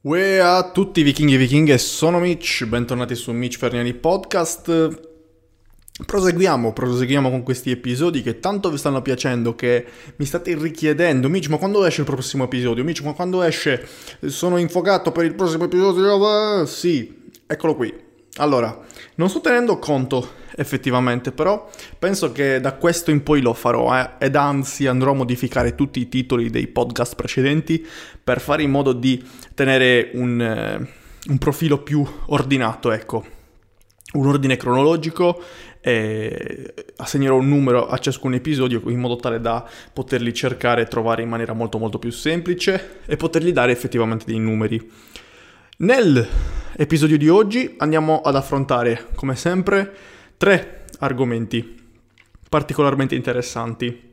Uè a tutti vichinghi e vichinghe, sono Mitch, bentornati su Mitch Ferniani Podcast. Proseguiamo, proseguiamo con questi episodi che tanto vi stanno piacendo, che mi state richiedendo. Mitch, ma quando esce il prossimo episodio? Mitch, ma quando esce? Sono infogato per il prossimo episodio? Sì, eccolo qui. Allora, non sto tenendo conto effettivamente, però penso che da questo in poi lo farò eh, ed anzi andrò a modificare tutti i titoli dei podcast precedenti per fare in modo di tenere un, eh, un profilo più ordinato, ecco, un ordine cronologico e assegnerò un numero a ciascun episodio in modo tale da poterli cercare e trovare in maniera molto molto più semplice e potergli dare effettivamente dei numeri. Nell'episodio di oggi andiamo ad affrontare, come sempre, tre argomenti particolarmente interessanti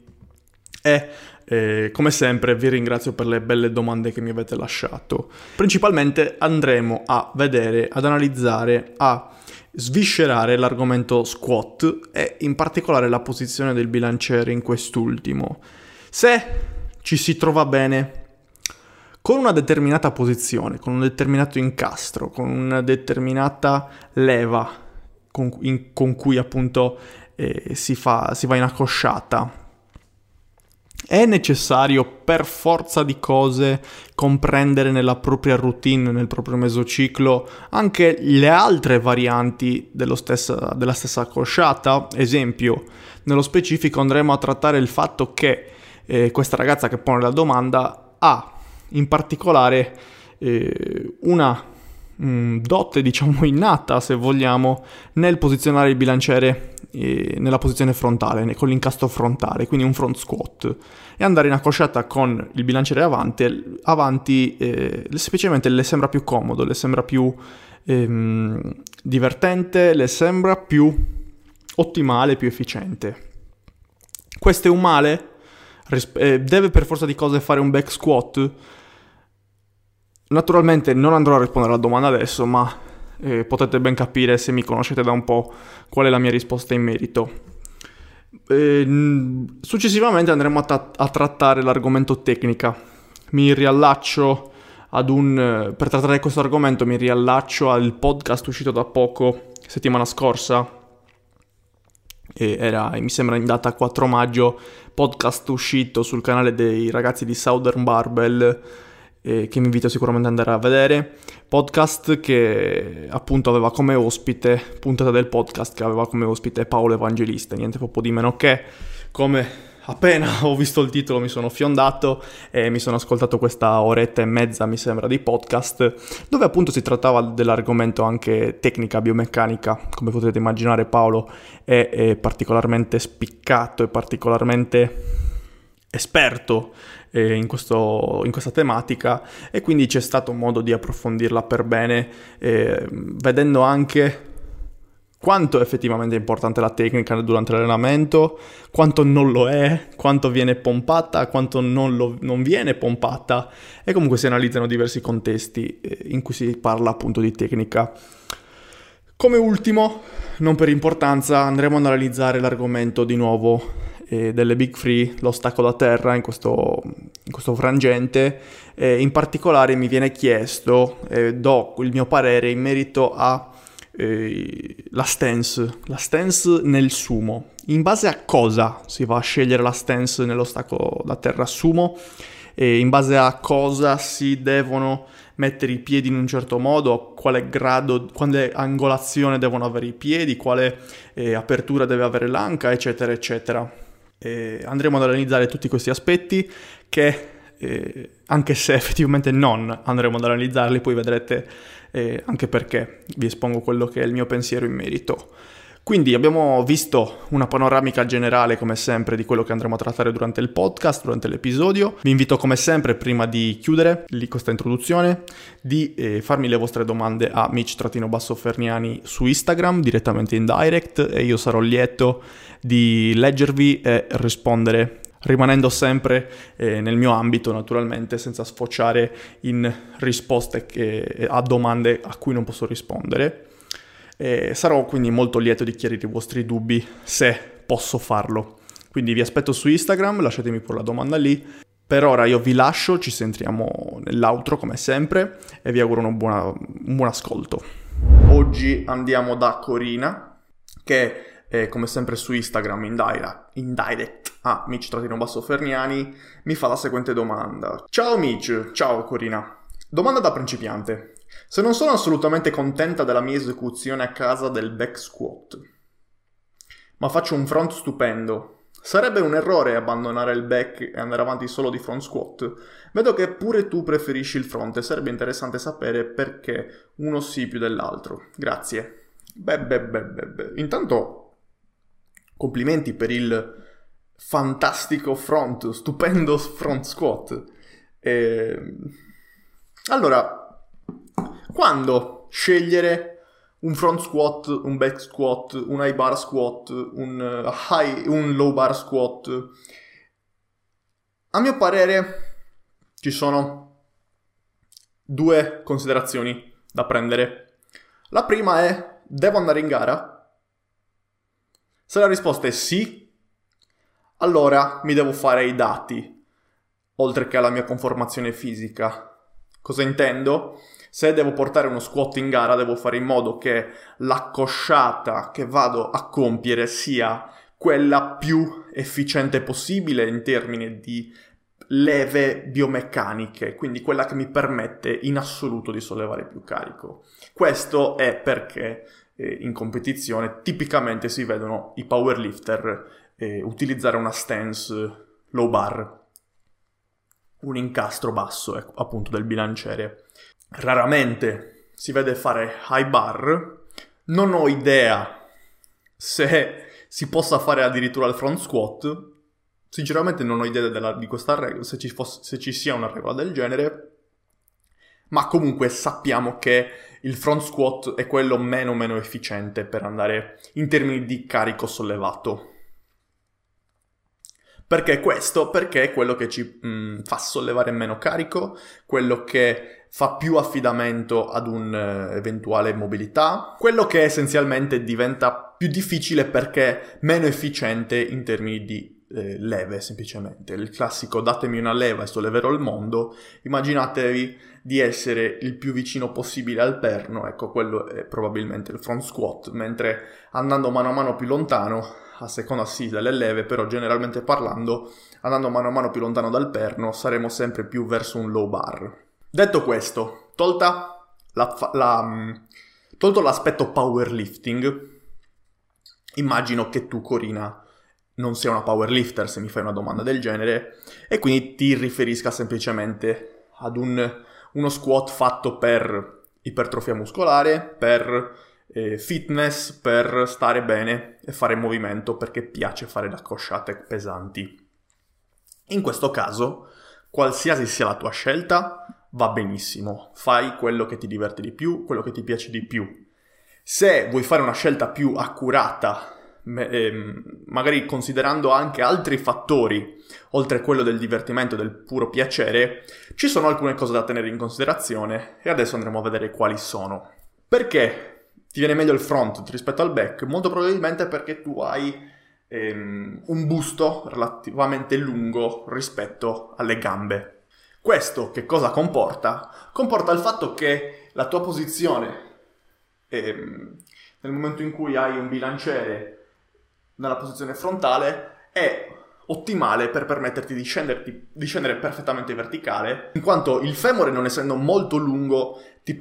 e eh, come sempre vi ringrazio per le belle domande che mi avete lasciato. Principalmente andremo a vedere, ad analizzare, a sviscerare l'argomento squat e in particolare la posizione del bilanciere in quest'ultimo. Se ci si trova bene con una determinata posizione, con un determinato incastro, con una determinata leva con, in, con cui appunto eh, si, fa, si va in accosciata. È necessario per forza di cose comprendere nella propria routine, nel proprio mesociclo, anche le altre varianti stessa, della stessa accosciata? Esempio, nello specifico andremo a trattare il fatto che eh, questa ragazza che pone la domanda ha in particolare eh, una mh, dote, diciamo, innata, se vogliamo, nel posizionare il bilanciere eh, nella posizione frontale, con l'incastro frontale, quindi un front squat, e andare in accosciata con il bilanciere avanti, avanti eh, semplicemente le sembra più comodo, le sembra più ehm, divertente, le sembra più ottimale, più efficiente. Questo è un male? Eh, deve per forza di cose fare un back squat? Naturalmente non andrò a rispondere alla domanda adesso, ma eh, potete ben capire se mi conoscete da un po' qual è la mia risposta in merito. Eh, successivamente andremo a, ta- a, trattare l'argomento tecnica. Mi riallaccio ad un... per trattare questo argomento mi riallaccio al podcast uscito da poco, settimana scorsa, era, mi sembra in data 4 maggio, podcast uscito sul canale dei ragazzi di Southern Barbell eh, che vi invito sicuramente ad andare a vedere. Podcast che appunto aveva come ospite, puntata del podcast che aveva come ospite Paolo Evangelista, niente proprio di meno che come appena ho visto il titolo mi sono fiondato e mi sono ascoltato questa oretta e mezza, mi sembra, di podcast, dove appunto si trattava dell'argomento anche tecnica, biomeccanica. Come potete immaginare Paolo è, è particolarmente spiccato e particolarmente esperto eh, in, questo, in, questa tematica e quindi c'è stato modo di approfondirla per bene, eh, vedendo anche quanto effettivamente è importante la tecnica durante l'allenamento, quanto non lo è, quanto viene pompata, quanto non, lo, non viene pompata e comunque si analizzano diversi contesti in cui si parla appunto di tecnica. Come ultimo, non per importanza, andremo ad analizzare l'argomento di nuovo eh, delle Big Free, lo stacco da terra in questo, in questo frangente. Eh, in particolare mi viene chiesto, do il mio parere in merito a eh, la stance, la stance nel sumo. In base a cosa si va a scegliere la stance nello stacco da terra sumo? E in base a cosa si devono mettere i piedi in un certo modo, quale grado, quale angolazione devono avere i piedi, quale eh, apertura deve avere l'anca, eccetera, eccetera. E andremo ad analizzare tutti questi aspetti che, eh, anche se effettivamente non andremo ad analizzarli, poi vedrete eh, anche perché vi espongo quello che è il mio pensiero in merito. Quindi abbiamo visto una panoramica generale come sempre di quello che andremo a trattare durante il podcast, durante l'episodio. Vi invito come sempre prima di chiudere lì questa introduzione di eh, farmi le vostre domande a Mitch-Ferniani su Instagram direttamente in direct e io sarò lieto di leggervi e rispondere rimanendo sempre eh, nel mio ambito naturalmente senza sfociare in risposte che, a domande a cui non posso rispondere. E sarò quindi molto lieto di chiarire i vostri dubbi se posso farlo. Quindi vi aspetto su Instagram, lasciatemi pure la domanda lì Per ora io vi lascio, ci sentiremo nell'outro come sempre e vi auguro buona, un buon ascolto. Oggi andiamo da Corina che è come sempre su Instagram in, direct, in direct a ah, Mitch-Ferniani mi fa la seguente domanda. Ciao Mitch, ciao Corina. Domanda da principiante. Se non sono assolutamente contenta della mia esecuzione a casa del back squat, ma faccio un front stupendo, Sarebbe un errore abbandonare il back e andare avanti solo di front squat. Vedo che pure tu preferisci il front e sarebbe interessante sapere perché uno sì più dell'altro. Grazie. Beh, beh, beh, beh, beh. Intanto, complimenti per il fantastico front, stupendo front squat. E... Ehm, allora, quando scegliere un front squat, un back squat, un high bar squat, un, uh, high, un low bar squat. A mio parere ci sono due considerazioni da prendere. La prima è, devo andare in gara? Se la risposta è sì, allora mi devo fare i dati, oltre che alla mia conformazione fisica. Cosa intendo? Se devo portare uno squat in gara, devo fare in modo che l'accosciata che vado a compiere sia quella più efficiente possibile in termini di leve biomeccaniche, quindi quella che mi permette in assoluto di sollevare più carico. Questo è perché eh, in competizione tipicamente si vedono i powerlifter eh, utilizzare una stance low bar, un incastro basso, ecco, appunto del bilanciere raramente si vede fare high bar. Non ho idea se si possa fare addirittura il front squat. Sinceramente non ho idea della, di questa regola, se ci, fosse, se ci sia una regola del genere. Ma comunque sappiamo che il front squat è quello meno meno efficiente per andare in termini di carico sollevato. Perché questo? Perché è quello che ci mh, mm, fa sollevare meno carico, quello che fa più affidamento ad un'eventuale mobilità, quello che essenzialmente diventa più difficile perché meno efficiente in termini di eh, leve semplicemente. Il classico datemi una leva e solleverò il mondo, immaginatevi di essere il più vicino possibile al perno, ecco quello è probabilmente il front squat, mentre andando mano a mano più lontano, a seconda sì delle leve, però generalmente parlando, andando mano a mano più lontano dal perno saremo sempre più verso un low bar. Detto questo, tolta la, la, mm, tolto l'aspetto powerlifting, immagino che tu, Corina, non sia una powerlifter se mi fai una domanda del genere e quindi ti riferisca semplicemente ad un, uno squat fatto per ipertrofia muscolare, per eh, fitness, per stare bene e fare movimento perché piace fare le accosciate pesanti. In questo caso, qualsiasi sia la tua scelta, va benissimo, fai quello che ti diverte di più, quello che ti piace di più. Se vuoi fare una scelta più accurata, magari considerando anche altri fattori, oltre a quello del divertimento del puro piacere, ci sono alcune cose da tenere in considerazione e adesso andremo a vedere quali sono. Perché ti viene meglio il front rispetto al back? Molto probabilmente perché tu hai ehm, un busto relativamente lungo rispetto alle gambe. Questo che cosa comporta? Comporta il fatto che la tua posizione, ehm, nel momento in cui hai un bilanciere nella posizione frontale, è ottimale per permetterti di, di scendere perfettamente verticale, in quanto il femore, non essendo molto lungo, ti,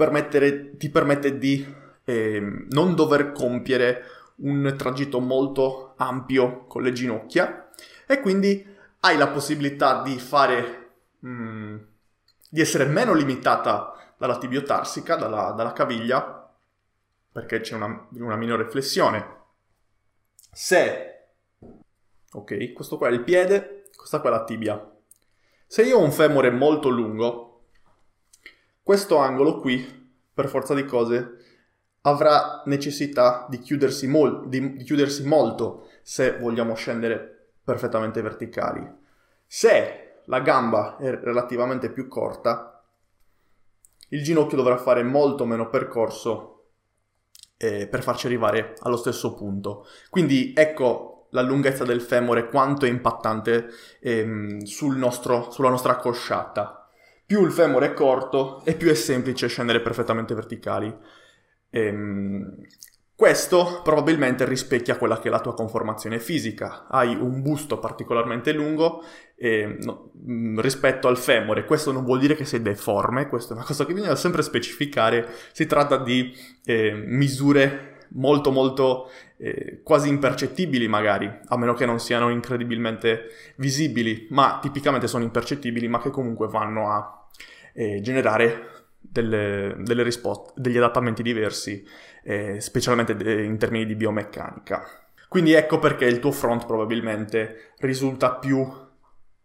ti permette di eh, non dover compiere un tragitto molto ampio con le ginocchia e quindi hai la possibilità di fare Mm, di essere meno limitata dalla tibiotarsica, dalla, dalla caviglia, perché c'è una, una minore flessione. Se, ok, questo qua è il piede, questa qua è la tibia. Se io ho un femore molto lungo, questo angolo qui, per forza di cose, avrà necessità di chiudersi, mol- di chiudersi molto se vogliamo scendere perfettamente verticali. Se la gamba è relativamente più corta, il ginocchio dovrà fare molto meno percorso eh, per farci arrivare allo stesso punto. Quindi ecco la lunghezza del femore quanto è impattante ehm, sul nostro, sulla nostra accosciata. Più il femore è corto e più è semplice scendere perfettamente verticali. Ehm, questo probabilmente rispecchia quella che è la tua conformazione fisica. Hai un busto particolarmente lungo eh, no, mm, rispetto al femore. Questo non vuol dire che sei deforme, questa è una cosa che bisogna sempre specificare. Si tratta di eh, misure molto molto eh, quasi impercettibili magari, a meno che non siano incredibilmente visibili, ma tipicamente sono impercettibili, ma che comunque vanno a eh, generare delle, delle risposte, degli adattamenti diversi eh, specialmente in termini di biomeccanica. Quindi ecco perché il tuo front probabilmente risulta più,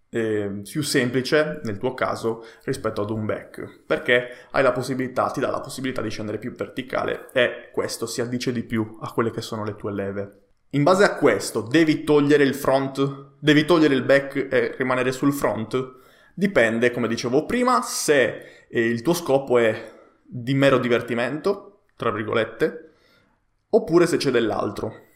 eh, più semplice nel tuo caso rispetto ad un back, perché hai la possibilità, ti dà la possibilità di scendere più verticale e questo si addice di più a quelle che sono le tue leve. In base a questo devi togliere il front, devi togliere il back e rimanere sul front? Dipende, come dicevo prima, se eh, il tuo scopo è di mero divertimento, tra virgolette, oppure se c'è dell'altro.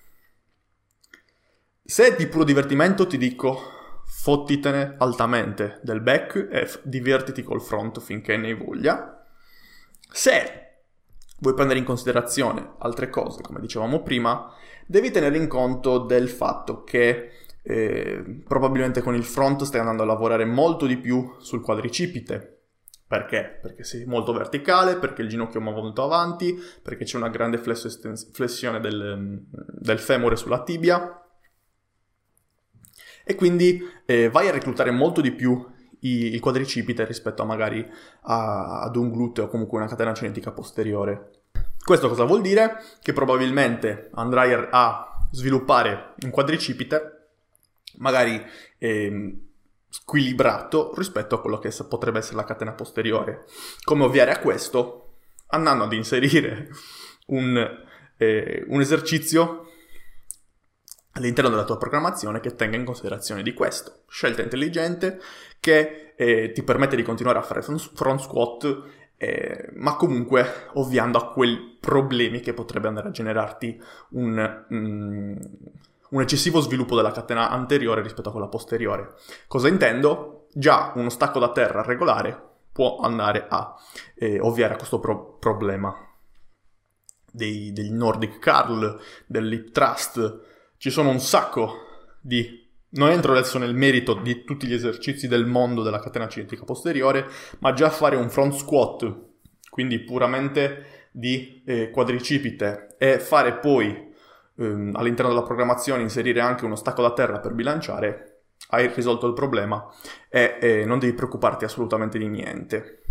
Se è di puro divertimento ti dico fottitene altamente del back e f- divertiti col front finché ne hai voglia. Se vuoi prendere in considerazione altre cose, come dicevamo prima, devi tenere in conto del fatto che eh, probabilmente con il front stai andando a lavorare molto di più sul quadricipite, perché? Perché sei molto verticale, perché il ginocchio muove molto avanti, perché c'è una grande flessione del, del femore sulla tibia. E quindi eh, vai a reclutare molto di più il quadricipite rispetto a magari a, ad un gluteo o comunque una catena cinetica posteriore. Questo cosa vuol dire? Che probabilmente andrai a, a sviluppare un quadricipite magari eh, squilibrato rispetto a quello che potrebbe essere la catena posteriore. Come ovviare a questo? Andando ad inserire un, eh, un esercizio all'interno della tua programmazione che tenga in considerazione di questo. Scelta intelligente che eh, ti permette di continuare a fare front squat, eh, ma comunque ovviando a quei problemi che potrebbe andare a generarti un, mm, un eccessivo sviluppo della catena anteriore rispetto a quella posteriore. Cosa intendo? Già uno stacco da terra regolare può andare a eh, ovviare a questo pro- problema. Dei, degli Nordic Curl, dell'Hip Trust, ci sono un sacco di... Non entro adesso nel merito di tutti gli esercizi del mondo della catena cinetica posteriore, ma già fare un front squat, quindi puramente di eh, quadricipite, e fare poi ehm, all'interno della programmazione inserire anche uno stacco da terra per bilanciare, hai risolto il problema e, e non devi preoccuparti assolutamente di niente.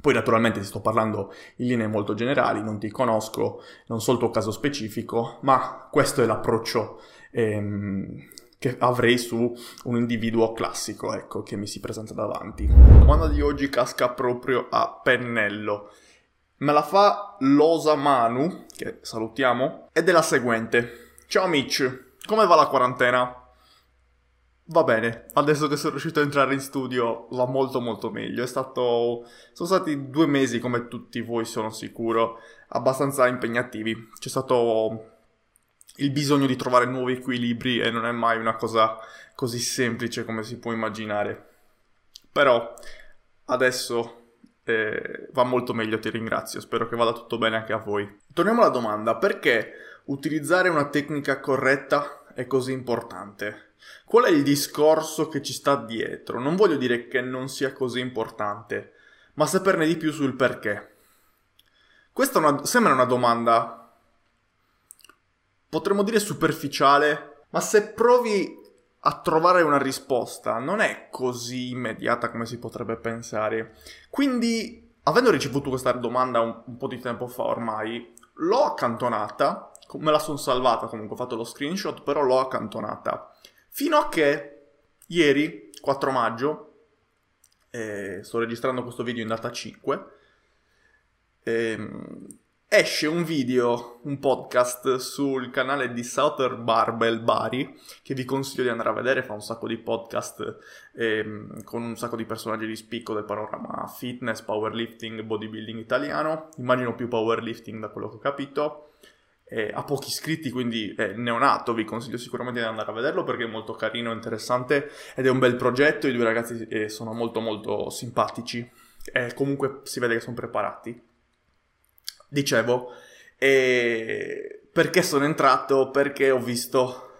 Poi naturalmente ti sto parlando in linee molto generali, non ti conosco, non so il tuo caso specifico, ma questo è l'approccio ehm, che avrei su un individuo classico, ecco, che mi si presenta davanti. La domanda di oggi casca proprio a pennello. Me la fa Losa Manu, che salutiamo, ed è la seguente. Ciao Mitch, come va la quarantena? Va bene, adesso che sono riuscito a entrare in studio va molto molto meglio. Stato. Sono stati due mesi, come tutti voi sono sicuro, abbastanza impegnativi. C'è stato il bisogno di trovare nuovi equilibri e non è mai una cosa così semplice come si può immaginare. Però adesso eh, va molto meglio, ti ringrazio, spero che vada tutto bene anche a voi. Torniamo alla domanda, perché utilizzare una tecnica corretta è così importante? Qual è il discorso che ci sta dietro? Non voglio dire che non sia così importante, ma saperne di più sul perché. Questa una, sembra una domanda, potremmo dire superficiale, ma se provi a trovare una risposta non è così immediata come si potrebbe pensare. Quindi, avendo ricevuto questa domanda un, un po' di tempo fa ormai, l'ho accantonata, me la sono salvata comunque, ho fatto lo screenshot, però l'ho accantonata. Fino a che ieri, 4 maggio, eh, sto registrando questo video in data 5, ehm, esce un video, un podcast sul canale di Southern Barbell Bari, che vi consiglio di andare a vedere, fa un sacco di podcast ehm, con un sacco di personaggi di spicco del panorama fitness, powerlifting, bodybuilding italiano, immagino più powerlifting da quello che ho capito. eh, ha pochi iscritti, quindi è neonato, vi consiglio sicuramente di andare a vederlo perché è molto carino, interessante ed è un bel progetto, i due ragazzi eh, sono molto molto simpatici e comunque si vede che sono preparati. Dicevo, e perché sono entrato? Perché ho visto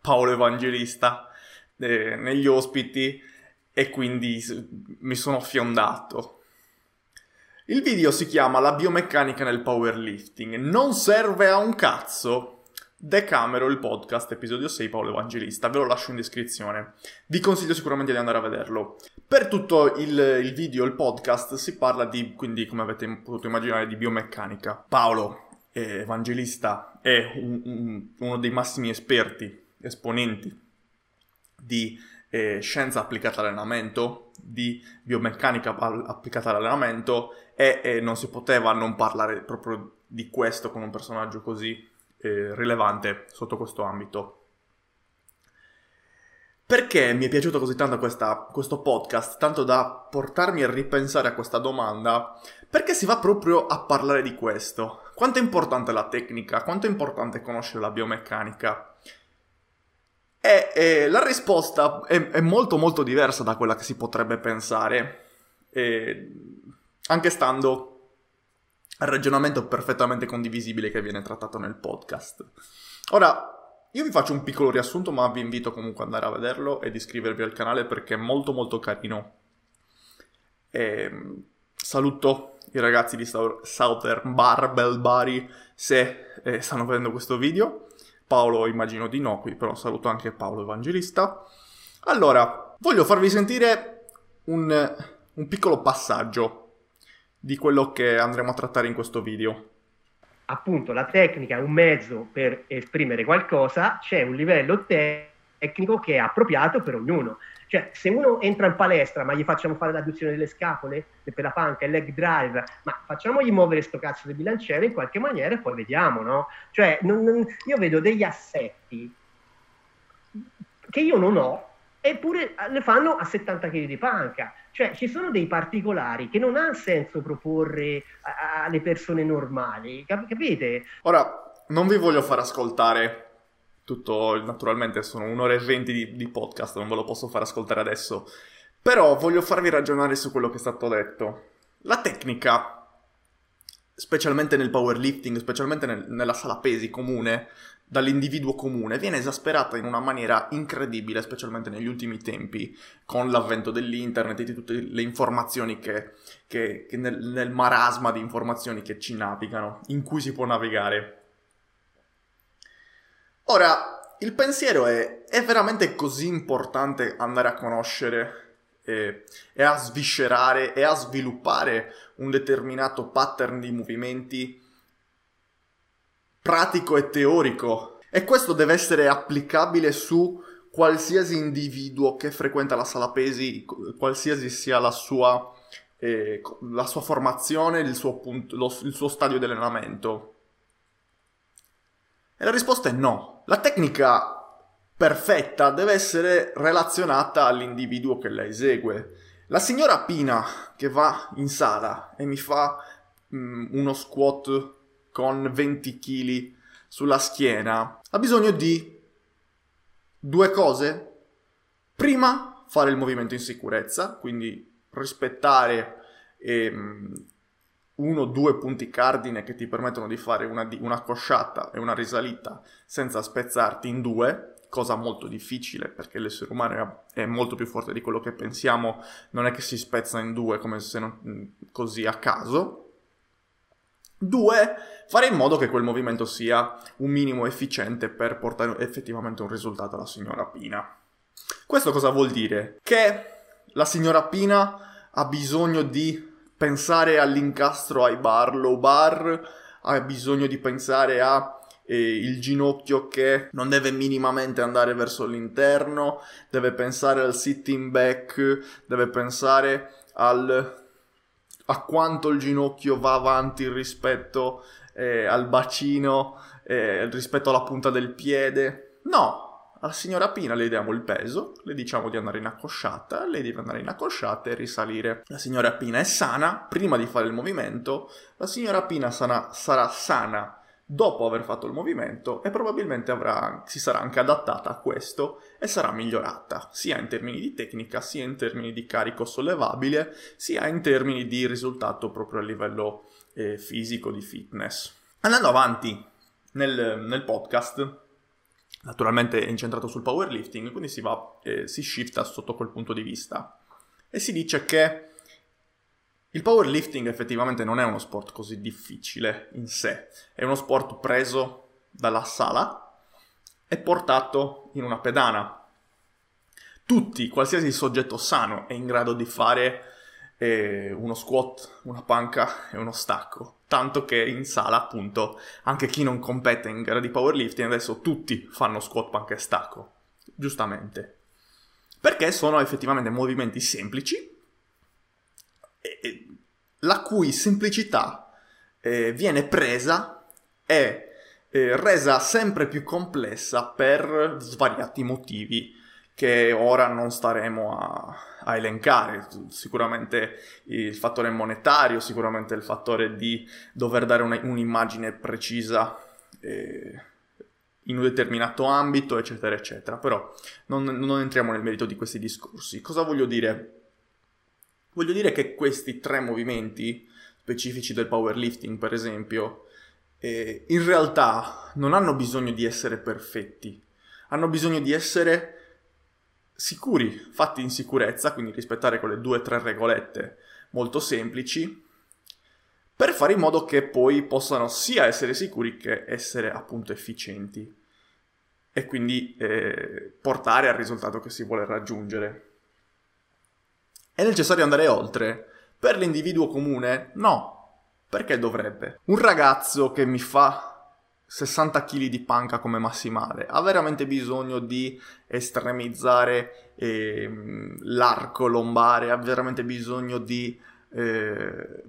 Paolo Evangelista eh, negli ospiti e quindi mi sono fiondato. Il video si chiama La biomeccanica nel powerlifting. Non serve a un cazzo. Decamero il podcast, episodio 6, Paolo Evangelista. Ve lo lascio in descrizione. Vi consiglio sicuramente di andare a vederlo. Per tutto il, il video, il podcast, si parla di, quindi come avete potuto immaginare, di biomeccanica. Paolo, Evangelista, è un, un, uno dei massimi esperti, esponenti di eh, scienza applicata all'allenamento, di biomeccanica applicata all'allenamento e, e, non si poteva non parlare proprio di questo con un personaggio così eh, rilevante sotto questo ambito. Perché mi è piaciuto così tanto questa, questo podcast, tanto da portarmi a ripensare a questa domanda? Perché si va proprio a parlare di questo. Quanto è importante la tecnica? Quanto è importante conoscere la biomeccanica? E, e la risposta è, è, molto molto diversa da quella che si potrebbe pensare, e, anche stando ragionamento perfettamente condivisibile che viene trattato nel podcast. Ora, io vi faccio un piccolo riassunto, ma vi invito comunque ad andare a vederlo ed iscrivervi al canale perché è molto molto carino. E, saluto i ragazzi di Southern Barbell Bari se eh, stanno vedendo questo video. Paolo immagino di no, qui però saluto anche Paolo Evangelista. Allora, voglio farvi sentire un, un piccolo passaggio di quello che andremo a trattare in questo video. Appunto, la tecnica è un mezzo per esprimere qualcosa, c'è un livello tecnico che è appropriato per ognuno. Cioè, se uno entra in palestra, ma gli facciamo fare l'adduzione delle scapole per la panca, il leg drive, ma facciamogli muovere sto cazzo di bilanciere in qualche maniera e poi vediamo, no? Cioè, non, non, io vedo degli assetti che io non ho, eppure le fanno a 70 kg di panca. Cioè, ci sono dei particolari che non ha senso proporre alle persone normali, cap- capite? Ora, non vi voglio far ascoltare tutto, naturalmente sono un'ora e venti di, di podcast, non ve lo posso far ascoltare adesso. Però voglio farvi ragionare su quello che è stato detto. La tecnica, specialmente nel powerlifting, specialmente nel, nella sala pesi comune, dall'individuo comune, viene esasperata in una maniera incredibile, specialmente negli ultimi tempi, con l'avvento dell'internet e di tutte le informazioni che, che, che nel, nel marasma di informazioni che ci navigano, in cui si può navigare. Ora, il pensiero è, è veramente così importante andare a conoscere e, e, a sviscerare e a sviluppare un determinato pattern di movimenti pratico e teorico. E questo deve essere applicabile su qualsiasi individuo che frequenta la sala pesi, qualsiasi sia la sua, eh, la sua formazione, il suo, punto, lo, il suo stadio di allenamento. E la risposta è no. La tecnica perfetta deve essere relazionata all'individuo che la esegue. La signora Pina che va in sala e mi fa mm, uno squat con 20 kg sulla schiena ha bisogno di due cose. Prima, fare il movimento in sicurezza, quindi rispettare ehm, uno o due punti cardine che ti permettono di fare una, una cosciata e una risalita senza spezzarti in due, cosa molto difficile perché l'essere umano è molto più forte di quello che pensiamo, non è che si spezza in due come se non, così a caso. Due, fare in modo che quel movimento sia un minimo efficiente per portare effettivamente un risultato alla signora Pina. Questo cosa vuol dire? Che la signora Pina ha bisogno di pensare all'incastro ai bar, low bar, ha bisogno di pensare a eh, il ginocchio che non deve minimamente andare verso l'interno, deve pensare al sitting back, deve pensare al, a quanto il ginocchio va avanti rispetto eh, al bacino, eh, rispetto alla punta del piede. No, alla signora Pina le diamo il peso, le diciamo di andare in accosciata, lei deve andare in accosciata e risalire. La signora Pina è sana, prima di fare il movimento, la signora Pina sana, sarà sana dopo aver fatto il movimento e probabilmente avrà, si sarà anche adattata a questo e sarà migliorata, sia in termini di tecnica, sia in termini di carico sollevabile, sia in termini di risultato proprio a livello eh, fisico, di fitness. Andando avanti nel, nel, podcast, naturalmente è incentrato sul powerlifting, quindi si va, eh, si shifta sotto quel punto di vista e si dice che il powerlifting effettivamente non è uno sport così difficile in sé, è uno sport preso dalla sala e portato in una pedana. Tutti, qualsiasi soggetto sano è in grado di fare eh, uno squat, una panca e uno stacco. Tanto che in sala, appunto, anche chi non compete in gara di powerlifting, adesso tutti fanno squat, panca e stacco. Giustamente. Perché sono effettivamente movimenti semplici la cui semplicità eh, viene presa e eh, resa sempre più complessa per svariati motivi che ora non staremo a, a, elencare. Sicuramente il fattore monetario, sicuramente il fattore di dover dare una, un'immagine precisa eh, in un determinato ambito, eccetera, eccetera. Però non, non entriamo nel merito di questi discorsi. Cosa voglio dire? Voglio dire che questi tre movimenti specifici del powerlifting, per esempio, eh, in realtà non hanno bisogno di essere perfetti, hanno bisogno di essere sicuri, fatti in sicurezza, quindi rispettare quelle due o tre regolette molto semplici, per fare in modo che poi possano sia essere sicuri che essere appunto efficienti e quindi eh, portare al risultato che si vuole raggiungere. È necessario andare oltre? Per l'individuo comune? No. Perché dovrebbe? Un ragazzo che mi fa 60 kg di panca come massimale ha veramente bisogno di estremizzare eh, l'arco lombare, ha veramente bisogno di eh,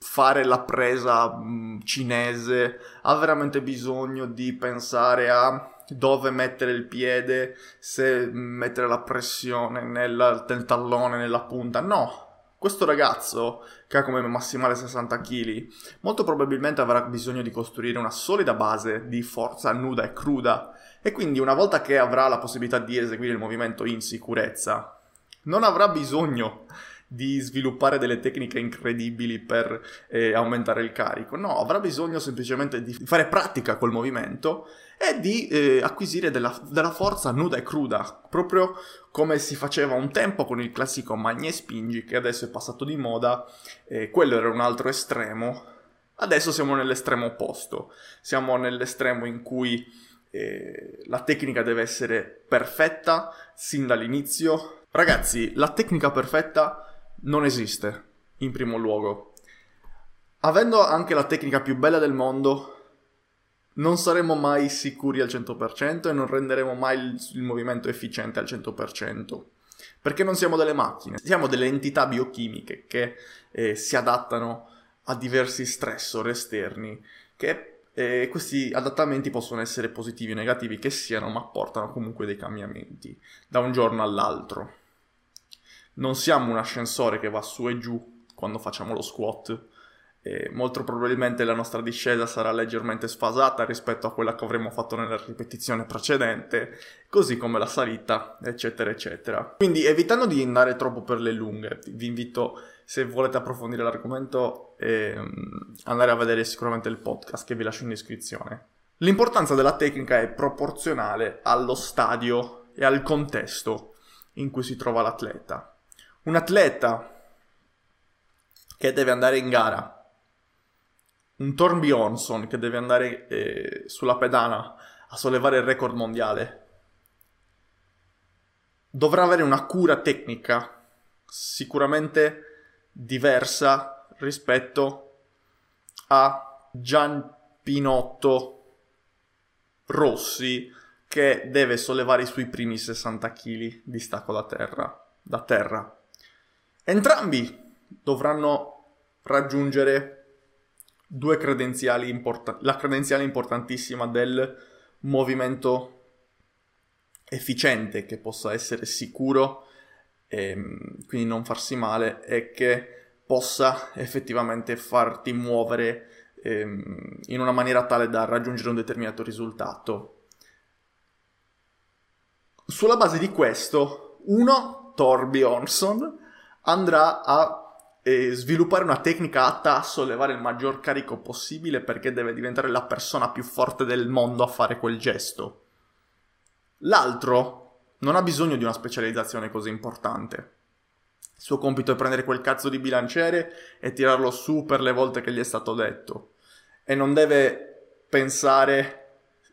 fare la presa mh, mm, cinese, ha veramente bisogno di pensare a dove mettere il piede, se mettere la pressione nel, nel tallone, nella punta. No, questo ragazzo, che ha come massimale 60 kg, molto probabilmente avrà bisogno di costruire una solida base di forza nuda e cruda e quindi una volta che avrà la possibilità di eseguire il movimento in sicurezza, non avrà bisogno di sviluppare delle tecniche incredibili per eh, aumentare il carico. No, avrà bisogno semplicemente di fare pratica col movimento e di eh, acquisire della, della, forza nuda e cruda, proprio come si faceva un tempo con il classico magna e spingi che adesso è passato di moda, eh, quello era un altro estremo. Adesso siamo nell'estremo opposto, siamo nell'estremo in cui eh, la tecnica deve essere perfetta sin dall'inizio. Ragazzi, la tecnica perfetta non esiste, in primo luogo. Avendo anche la tecnica più bella del mondo, non saremo mai sicuri al 100% e non renderemo mai il, il movimento efficiente al 100%. Perché non siamo delle macchine, siamo delle entità biochimiche che eh, si adattano a diversi stressor esterni, che eh, questi adattamenti possono essere positivi o negativi che siano, ma portano comunque dei cambiamenti da un giorno all'altro non siamo un ascensore che va su e giù quando facciamo lo squat. E molto probabilmente la nostra discesa sarà leggermente sfasata rispetto a quella che avremmo fatto nella ripetizione precedente, così come la salita, eccetera, eccetera. Quindi evitando di andare troppo per le lunghe, vi invito, se volete approfondire l'argomento, ehm, andare a vedere sicuramente il podcast che vi lascio in descrizione. L'importanza della tecnica è proporzionale allo stadio e al contesto in cui si trova l'atleta un atleta che deve andare in gara, un Thorn Bjornsson che deve andare eh, sulla pedana a sollevare il record mondiale, dovrà avere una cura tecnica sicuramente diversa rispetto a Gian Pinotto Rossi che deve sollevare i suoi primi 60 kg di stacco da terra. Da terra. Entrambi dovranno raggiungere due credenziali importanti, la credenziale importantissima del movimento efficiente che possa essere sicuro e ehm, quindi non farsi male e che possa effettivamente farti muovere ehm, in una maniera tale da raggiungere un determinato risultato. Sulla base di questo, uno, Thor Bjornsson, andrà a sviluppare una tecnica atta a sollevare il maggior carico possibile perché deve diventare la persona più forte del mondo a fare quel gesto. L'altro non ha bisogno di una specializzazione così importante. Il suo compito è prendere quel cazzo di bilanciere e tirarlo su per le volte che gli è stato detto. E non deve pensare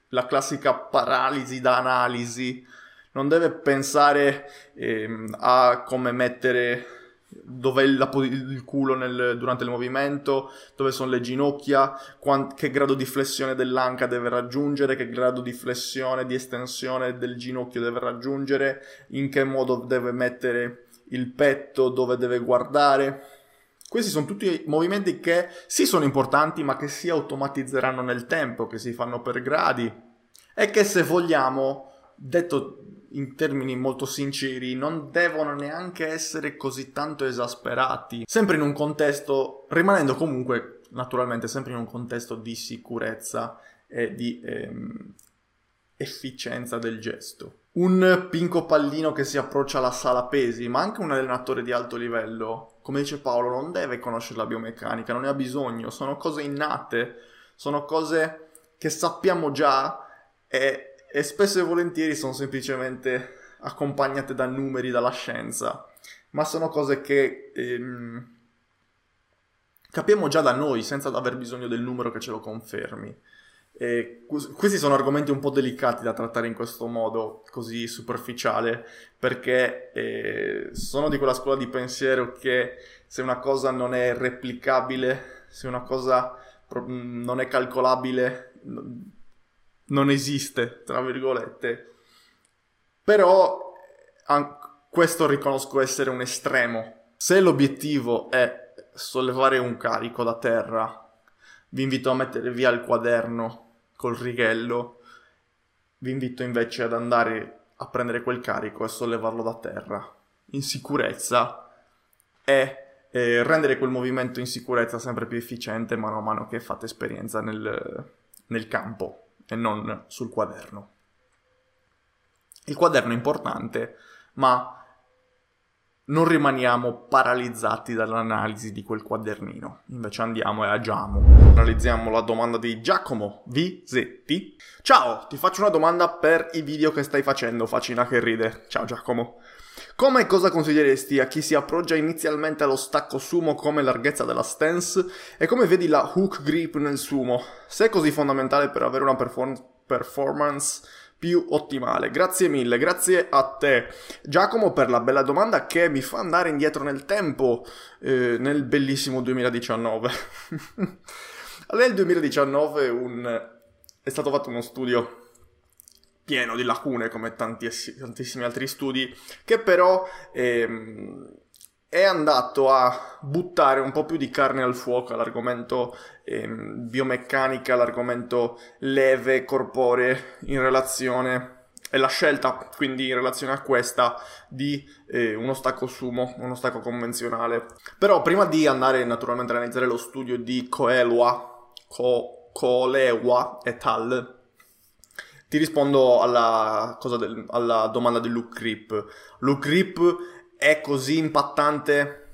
la classica paralisi da analisi, non deve pensare ehm, a come mettere dov'è il, il culo nel, durante il movimento, dove sono le ginocchia, quant, che grado di flessione dell'anca deve raggiungere, che grado di flessione, di estensione del ginocchio deve raggiungere, in che modo deve mettere il petto, dove deve guardare. Questi sono tutti movimenti che sì sono importanti, ma che si automatizzeranno nel tempo, che si fanno per gradi e che se vogliamo, detto in termini molto sinceri, non devono neanche essere così tanto esasperati, sempre in un contesto, rimanendo comunque naturalmente sempre in un contesto di sicurezza e di ehm, efficienza del gesto. Un pinco pallino che si approccia alla sala pesi, ma anche un allenatore di alto livello, come dice Paolo, non deve conoscere la biomeccanica, non ne ha bisogno, sono cose innate, sono cose che sappiamo già e e spesso e volentieri sono semplicemente accompagnate da numeri, dalla scienza, ma sono cose che ehm, capiamo già da noi senza aver bisogno del numero che ce lo confermi. E questi sono argomenti un po' delicati da trattare in questo modo così superficiale perché eh, sono di quella scuola di pensiero che se una cosa non è replicabile, se una cosa non è calcolabile, non esiste, tra virgolette. Però an- questo riconosco essere un estremo. Se l'obiettivo è sollevare un carico da terra, vi invito a mettere via il quaderno col righello, vi invito invece ad andare a prendere quel carico e sollevarlo da terra in sicurezza e eh, rendere quel movimento in sicurezza sempre più efficiente mano a mano che fate esperienza nel, nel campo e non sul quaderno. Il quaderno è importante, ma non rimaniamo paralizzati dall'analisi di quel quadernino, invece andiamo e agiamo. Analizziamo la domanda di Giacomo Visetti. Ciao, ti faccio una domanda per i video che stai facendo, Facina che ride. Ciao Giacomo. Come e cosa consiglieresti a chi si approccia inizialmente allo stacco sumo come larghezza della stance e come vedi la hook grip nel sumo? Se è così fondamentale per avere una perform- performance più ottimale. Grazie mille, grazie a te Giacomo per la bella domanda che mi fa andare indietro nel tempo, eh, nel bellissimo 2019. Nel 2019 un... è stato fatto uno studio pieno di lacune come tantiss- tantissimi altri studi, che però ehm, è andato a buttare un po' più di carne al fuoco all'argomento ehm, biomeccanica, all'argomento leve corporee in relazione e la scelta quindi in relazione a questa di eh, uno stacco sumo, uno stacco convenzionale. Però prima di andare naturalmente a analizzare lo studio di Coelua, Co- Colewa et al., ti rispondo alla, del, alla domanda del look grip. Look grip è così impattante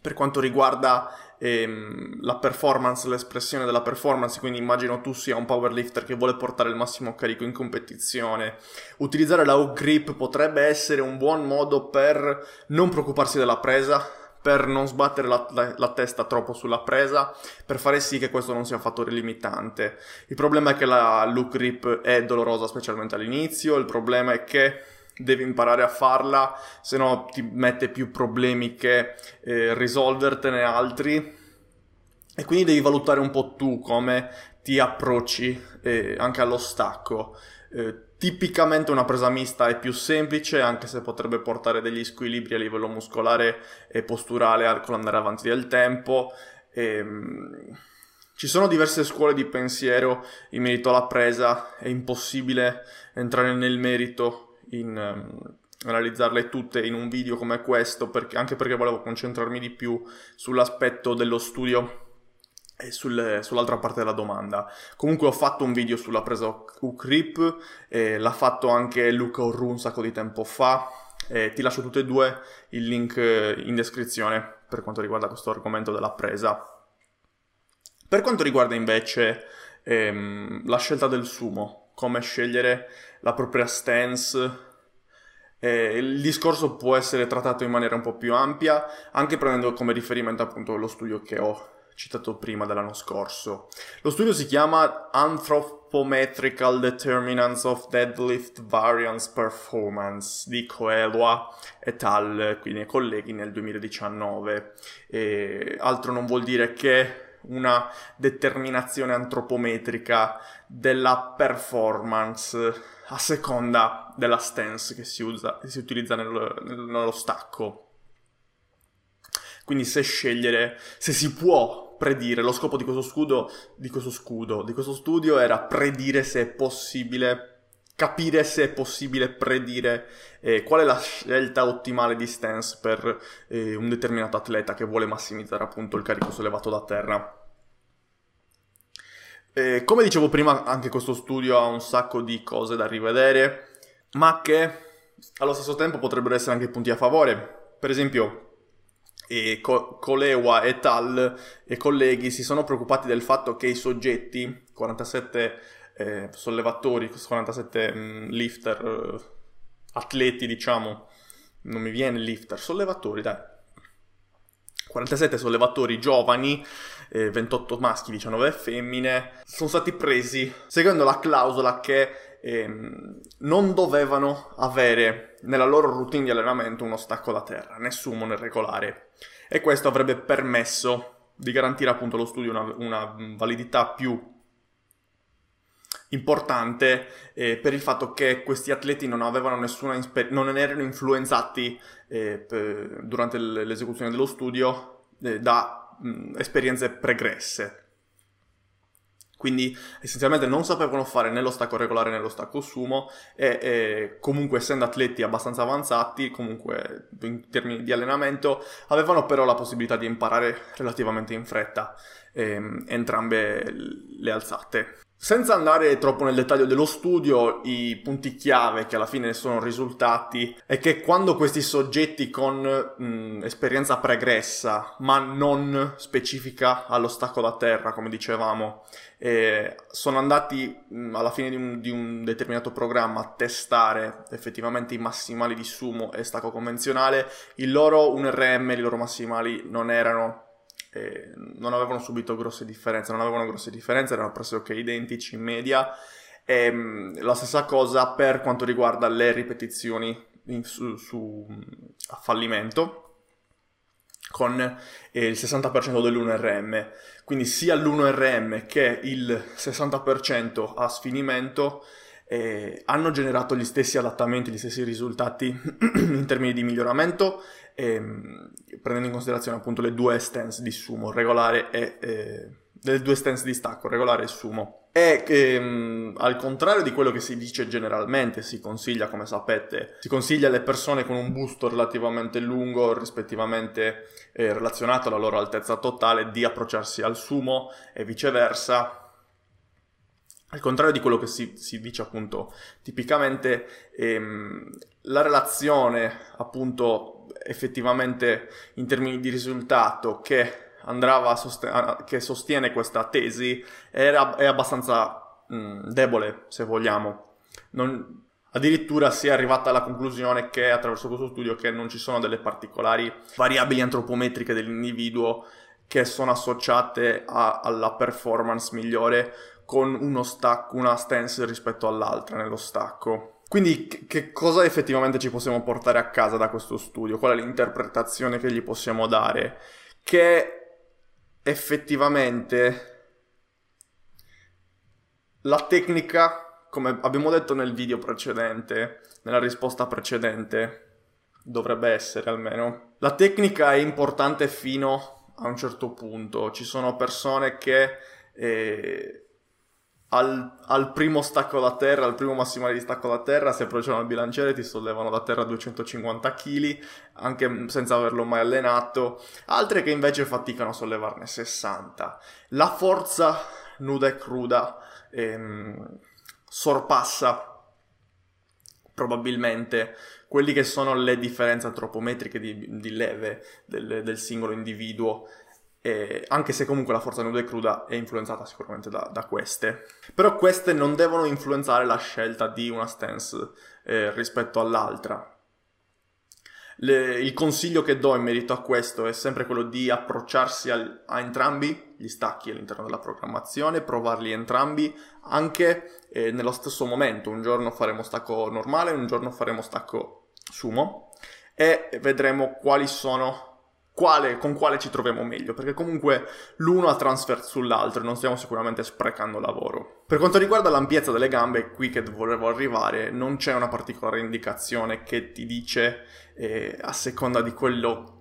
per quanto riguarda ehm, la performance, l'espressione della performance, quindi immagino tu sia un powerlifter che vuole portare il massimo carico in competizione. Utilizzare la hook grip potrebbe essere un buon modo per non preoccuparsi della presa, per non sbattere la, la, la, testa troppo sulla presa, per fare sì che questo non sia un fattore limitante. Il problema è che la look grip è dolorosa specialmente all'inizio, il problema è che devi imparare a farla, se no ti mette più problemi che eh, risolvertene altri e quindi devi valutare un po' tu come ti approcci eh, anche allo stacco. Eh, Tipicamente una presa mista è più semplice, anche se potrebbe portare degli squilibri a livello muscolare e posturale con l'andare avanti del tempo. E, ehm, ci sono diverse scuole di pensiero in merito alla presa, è impossibile entrare nel merito in um, analizzarle tutte in un video come questo, perché, anche perché volevo concentrarmi di più sull'aspetto dello studio sul, sull'altra parte della domanda. Comunque ho fatto un video sulla presa UCRIP, eh, l'ha fatto anche Luca Orru un sacco di tempo fa, eh, ti lascio tutte e due il link eh, in descrizione per quanto riguarda questo argomento della presa. Per quanto riguarda invece ehm, la scelta del sumo, come scegliere la propria stance, eh, il discorso può essere trattato in maniera un po' più ampia, anche prendendo come riferimento appunto lo studio che ho citato prima dell'anno scorso. Lo studio si chiama Anthropometrical Determinants of Deadlift Variance Performance di Coelho et al., quindi i colleghi nel 2019. E altro non vuol dire che una determinazione antropometrica della performance a seconda della stance che si, usa, che si utilizza nello, nello stacco. Quindi se scegliere, se si può predire, lo scopo di questo scudo, di questo scudo, di questo studio era predire se è possibile capire se è possibile predire eh, qual è la scelta ottimale di stance per eh, un determinato atleta che vuole massimizzare appunto il carico sollevato da terra. Eh, come dicevo prima, anche questo studio ha un sacco di cose da rivedere, ma che allo stesso tempo potrebbero essere anche punti a favore. Per esempio, e Co- Colewa et al. e colleghi si sono preoccupati del fatto che i soggetti, 47 eh, sollevatori, 47 mh, mm, lifter, eh, atleti diciamo, non mi viene lifter, sollevatori dai, 47 sollevatori giovani, eh, 28 maschi, 19 femmine, sono stati presi seguendo la clausola che ehm, non dovevano avere nella loro routine di allenamento uno stacco da terra, nessuno nel regolare. E questo avrebbe permesso di garantire appunto allo studio una, una validità più importante eh, per il fatto che questi atleti non avevano nessuna inspe- non erano influenzati eh, per, durante l'esecuzione dello studio eh, da mh, esperienze pregresse. Quindi essenzialmente non sapevano fare né lo stacco regolare né lo stacco sumo e, e comunque essendo atleti abbastanza avanzati, comunque in termini di allenamento, avevano però la possibilità di imparare relativamente in fretta ehm, entrambe le alzate. Senza andare troppo nel dettaglio dello studio, i punti chiave che alla fine sono risultati è che quando questi soggetti con mh, esperienza pregressa, ma non specifica allo stacco da terra, come dicevamo, eh, sono andati mh, alla fine di un, di un, determinato programma a testare effettivamente i massimali di sumo e stacco convenzionale, il loro 1RM, i loro massimali non erano eh, non avevano subito grosse differenze, non avevano grosse differenze, erano pressoché identici in media. E, ehm, la stessa cosa per quanto riguarda le ripetizioni in, su, su, a fallimento con eh, il 60% dell'1RM. Quindi sia l'1RM che il 60% a sfinimento eh, hanno generato gli stessi adattamenti, gli stessi risultati in termini di miglioramento, ehm, prendendo in considerazione appunto le due stance di sumo, regolare e... Eh, le due stance di stacco, regolare e sumo. E ehm, al contrario di quello che si dice generalmente, si consiglia, come sapete, si consiglia alle persone con un busto relativamente lungo, rispettivamente eh, relazionato alla loro altezza totale, di approcciarsi al sumo e viceversa al contrario di quello che si, si dice appunto tipicamente, ehm, la relazione appunto effettivamente in termini di risultato che andava sosten- che sostiene questa tesi era, è abbastanza mh, debole, se vogliamo. Non, addirittura si è arrivata alla conclusione che attraverso questo studio che non ci sono delle particolari variabili antropometriche dell'individuo che sono associate a, alla performance migliore con uno stacco, una stance rispetto all'altra nello stacco. Quindi che cosa effettivamente ci possiamo portare a casa da questo studio? Qual è l'interpretazione che gli possiamo dare? Che effettivamente la tecnica, come abbiamo detto nel video precedente, nella risposta precedente, dovrebbe essere almeno, la tecnica è importante fino a un certo punto. Ci sono persone che... Eh, al, al, primo stacco da terra, al primo massimale di stacco da terra, si approcciano al bilanciere, ti sollevano da terra 250 kg, anche senza averlo mai allenato, altre che invece faticano a sollevarne 60. La forza nuda e cruda ehm, sorpassa probabilmente quelli che sono le differenze antropometriche di, di leve del, del singolo individuo eh, anche se comunque la forza nuda e cruda è influenzata sicuramente da, da, queste. Però queste non devono influenzare la scelta di una stance eh, rispetto all'altra. Le, il consiglio che do in merito a questo è sempre quello di approcciarsi al, a entrambi gli stacchi all'interno della programmazione, provarli entrambi anche eh, nello stesso momento. Un giorno faremo stacco normale, un giorno faremo stacco sumo e vedremo quali sono quale, con quale ci troviamo meglio, perché comunque l'uno ha transfer sull'altro non stiamo sicuramente sprecando lavoro. Per quanto riguarda l'ampiezza delle gambe, qui che volevo arrivare, non c'è una particolare indicazione che ti dice eh, a seconda di quello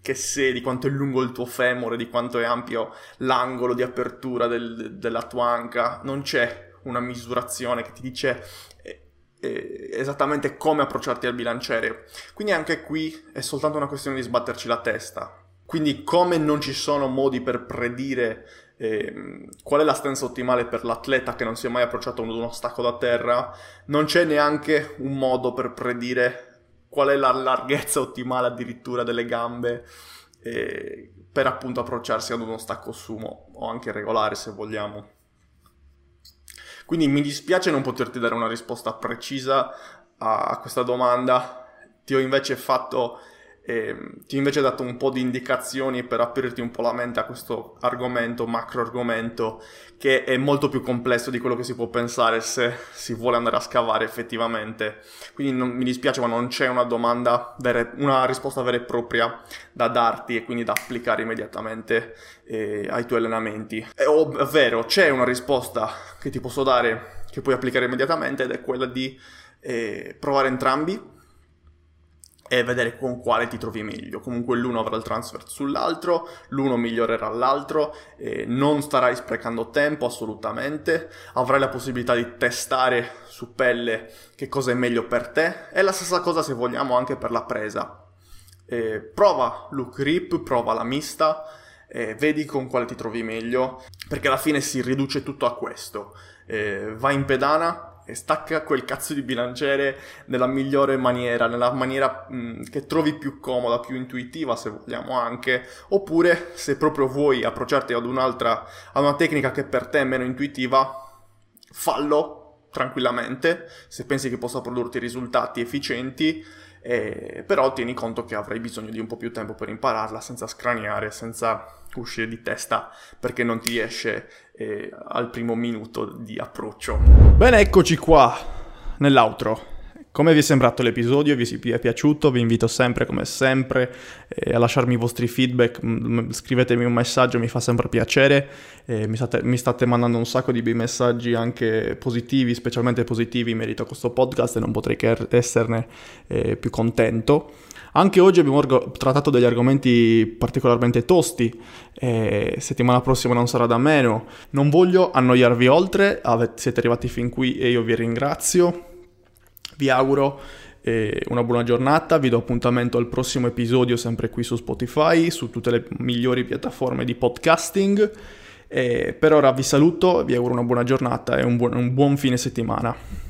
che sei, di quanto è lungo il tuo femore, di quanto è ampio l'angolo di apertura del, della tua anca, non c'è una misurazione che ti dice eh, esattamente come approcciarti al bilanciere. Quindi anche qui è soltanto una questione di sbatterci la testa. Quindi come non ci sono modi per predire eh, qual è la stance ottimale per l'atleta che non si è mai approcciato ad uno stacco da terra, non c'è neanche un modo per predire qual è la larghezza ottimale addirittura delle gambe eh, per appunto approcciarsi ad uno stacco sumo o anche regolare se vogliamo. Quindi mi dispiace non poterti dare una risposta precisa a, questa domanda. Ti ho invece fatto eh, ti ho invece dato un po' di indicazioni per aprirti un po' la mente a questo argomento, macro argomento, che è molto più complesso di quello che si può pensare se si vuole andare a scavare effettivamente. Quindi non, mi dispiace, ma non c'è una domanda, vera, una risposta vera e propria da darti e quindi da applicare immediatamente eh, ai tuoi allenamenti. È ovvero, c'è una risposta che ti posso dare, che puoi applicare immediatamente, ed è quella di eh, provare entrambi e vedere con quale ti trovi meglio. Comunque l'uno avrà il transfer sull'altro, l'uno migliorerà l'altro, non starai sprecando tempo assolutamente, avrai la possibilità di testare su pelle che cosa è meglio per te e la stessa cosa se vogliamo anche per la presa. Eh, prova look rip, prova la mista, eh, vedi con quale ti trovi meglio, perché alla fine si riduce tutto a questo. Eh, vai in pedana, e stacca quel cazzo di bilanciere nella migliore maniera, nella maniera mh, mm, che trovi più comoda, più intuitiva se vogliamo anche, oppure se proprio vuoi approcciarti ad un'altra, ad una tecnica che per te è meno intuitiva, fallo tranquillamente, se pensi che possa produrti risultati efficienti, eh, però tieni conto che avrai bisogno di un po' più tempo per impararla senza scraniare, senza uscire di testa perché non ti esce eh, al primo minuto di approccio. Bene, eccoci qua nell'outro. Come vi è sembrato l'episodio? Vi è piaciuto? Vi invito sempre, come sempre, eh, a lasciarmi i vostri feedback. M- scrivetemi un messaggio, mi fa sempre piacere. Eh, mi, state, mi, state, mandando un sacco di bei messaggi anche positivi, specialmente positivi in merito a questo podcast e non potrei che esserne eh, più contento. Anche oggi abbiamo orgo- trattato degli argomenti particolarmente tosti, eh, settimana prossima non sarà da meno. Non voglio annoiarvi oltre, Ave- siete arrivati fin qui e io vi ringrazio. Vi auguro eh, una buona giornata, vi do appuntamento al prossimo episodio sempre qui su Spotify, su tutte le migliori piattaforme di podcasting. Eh, per ora vi saluto, vi auguro una buona giornata e un buon, un buon fine settimana.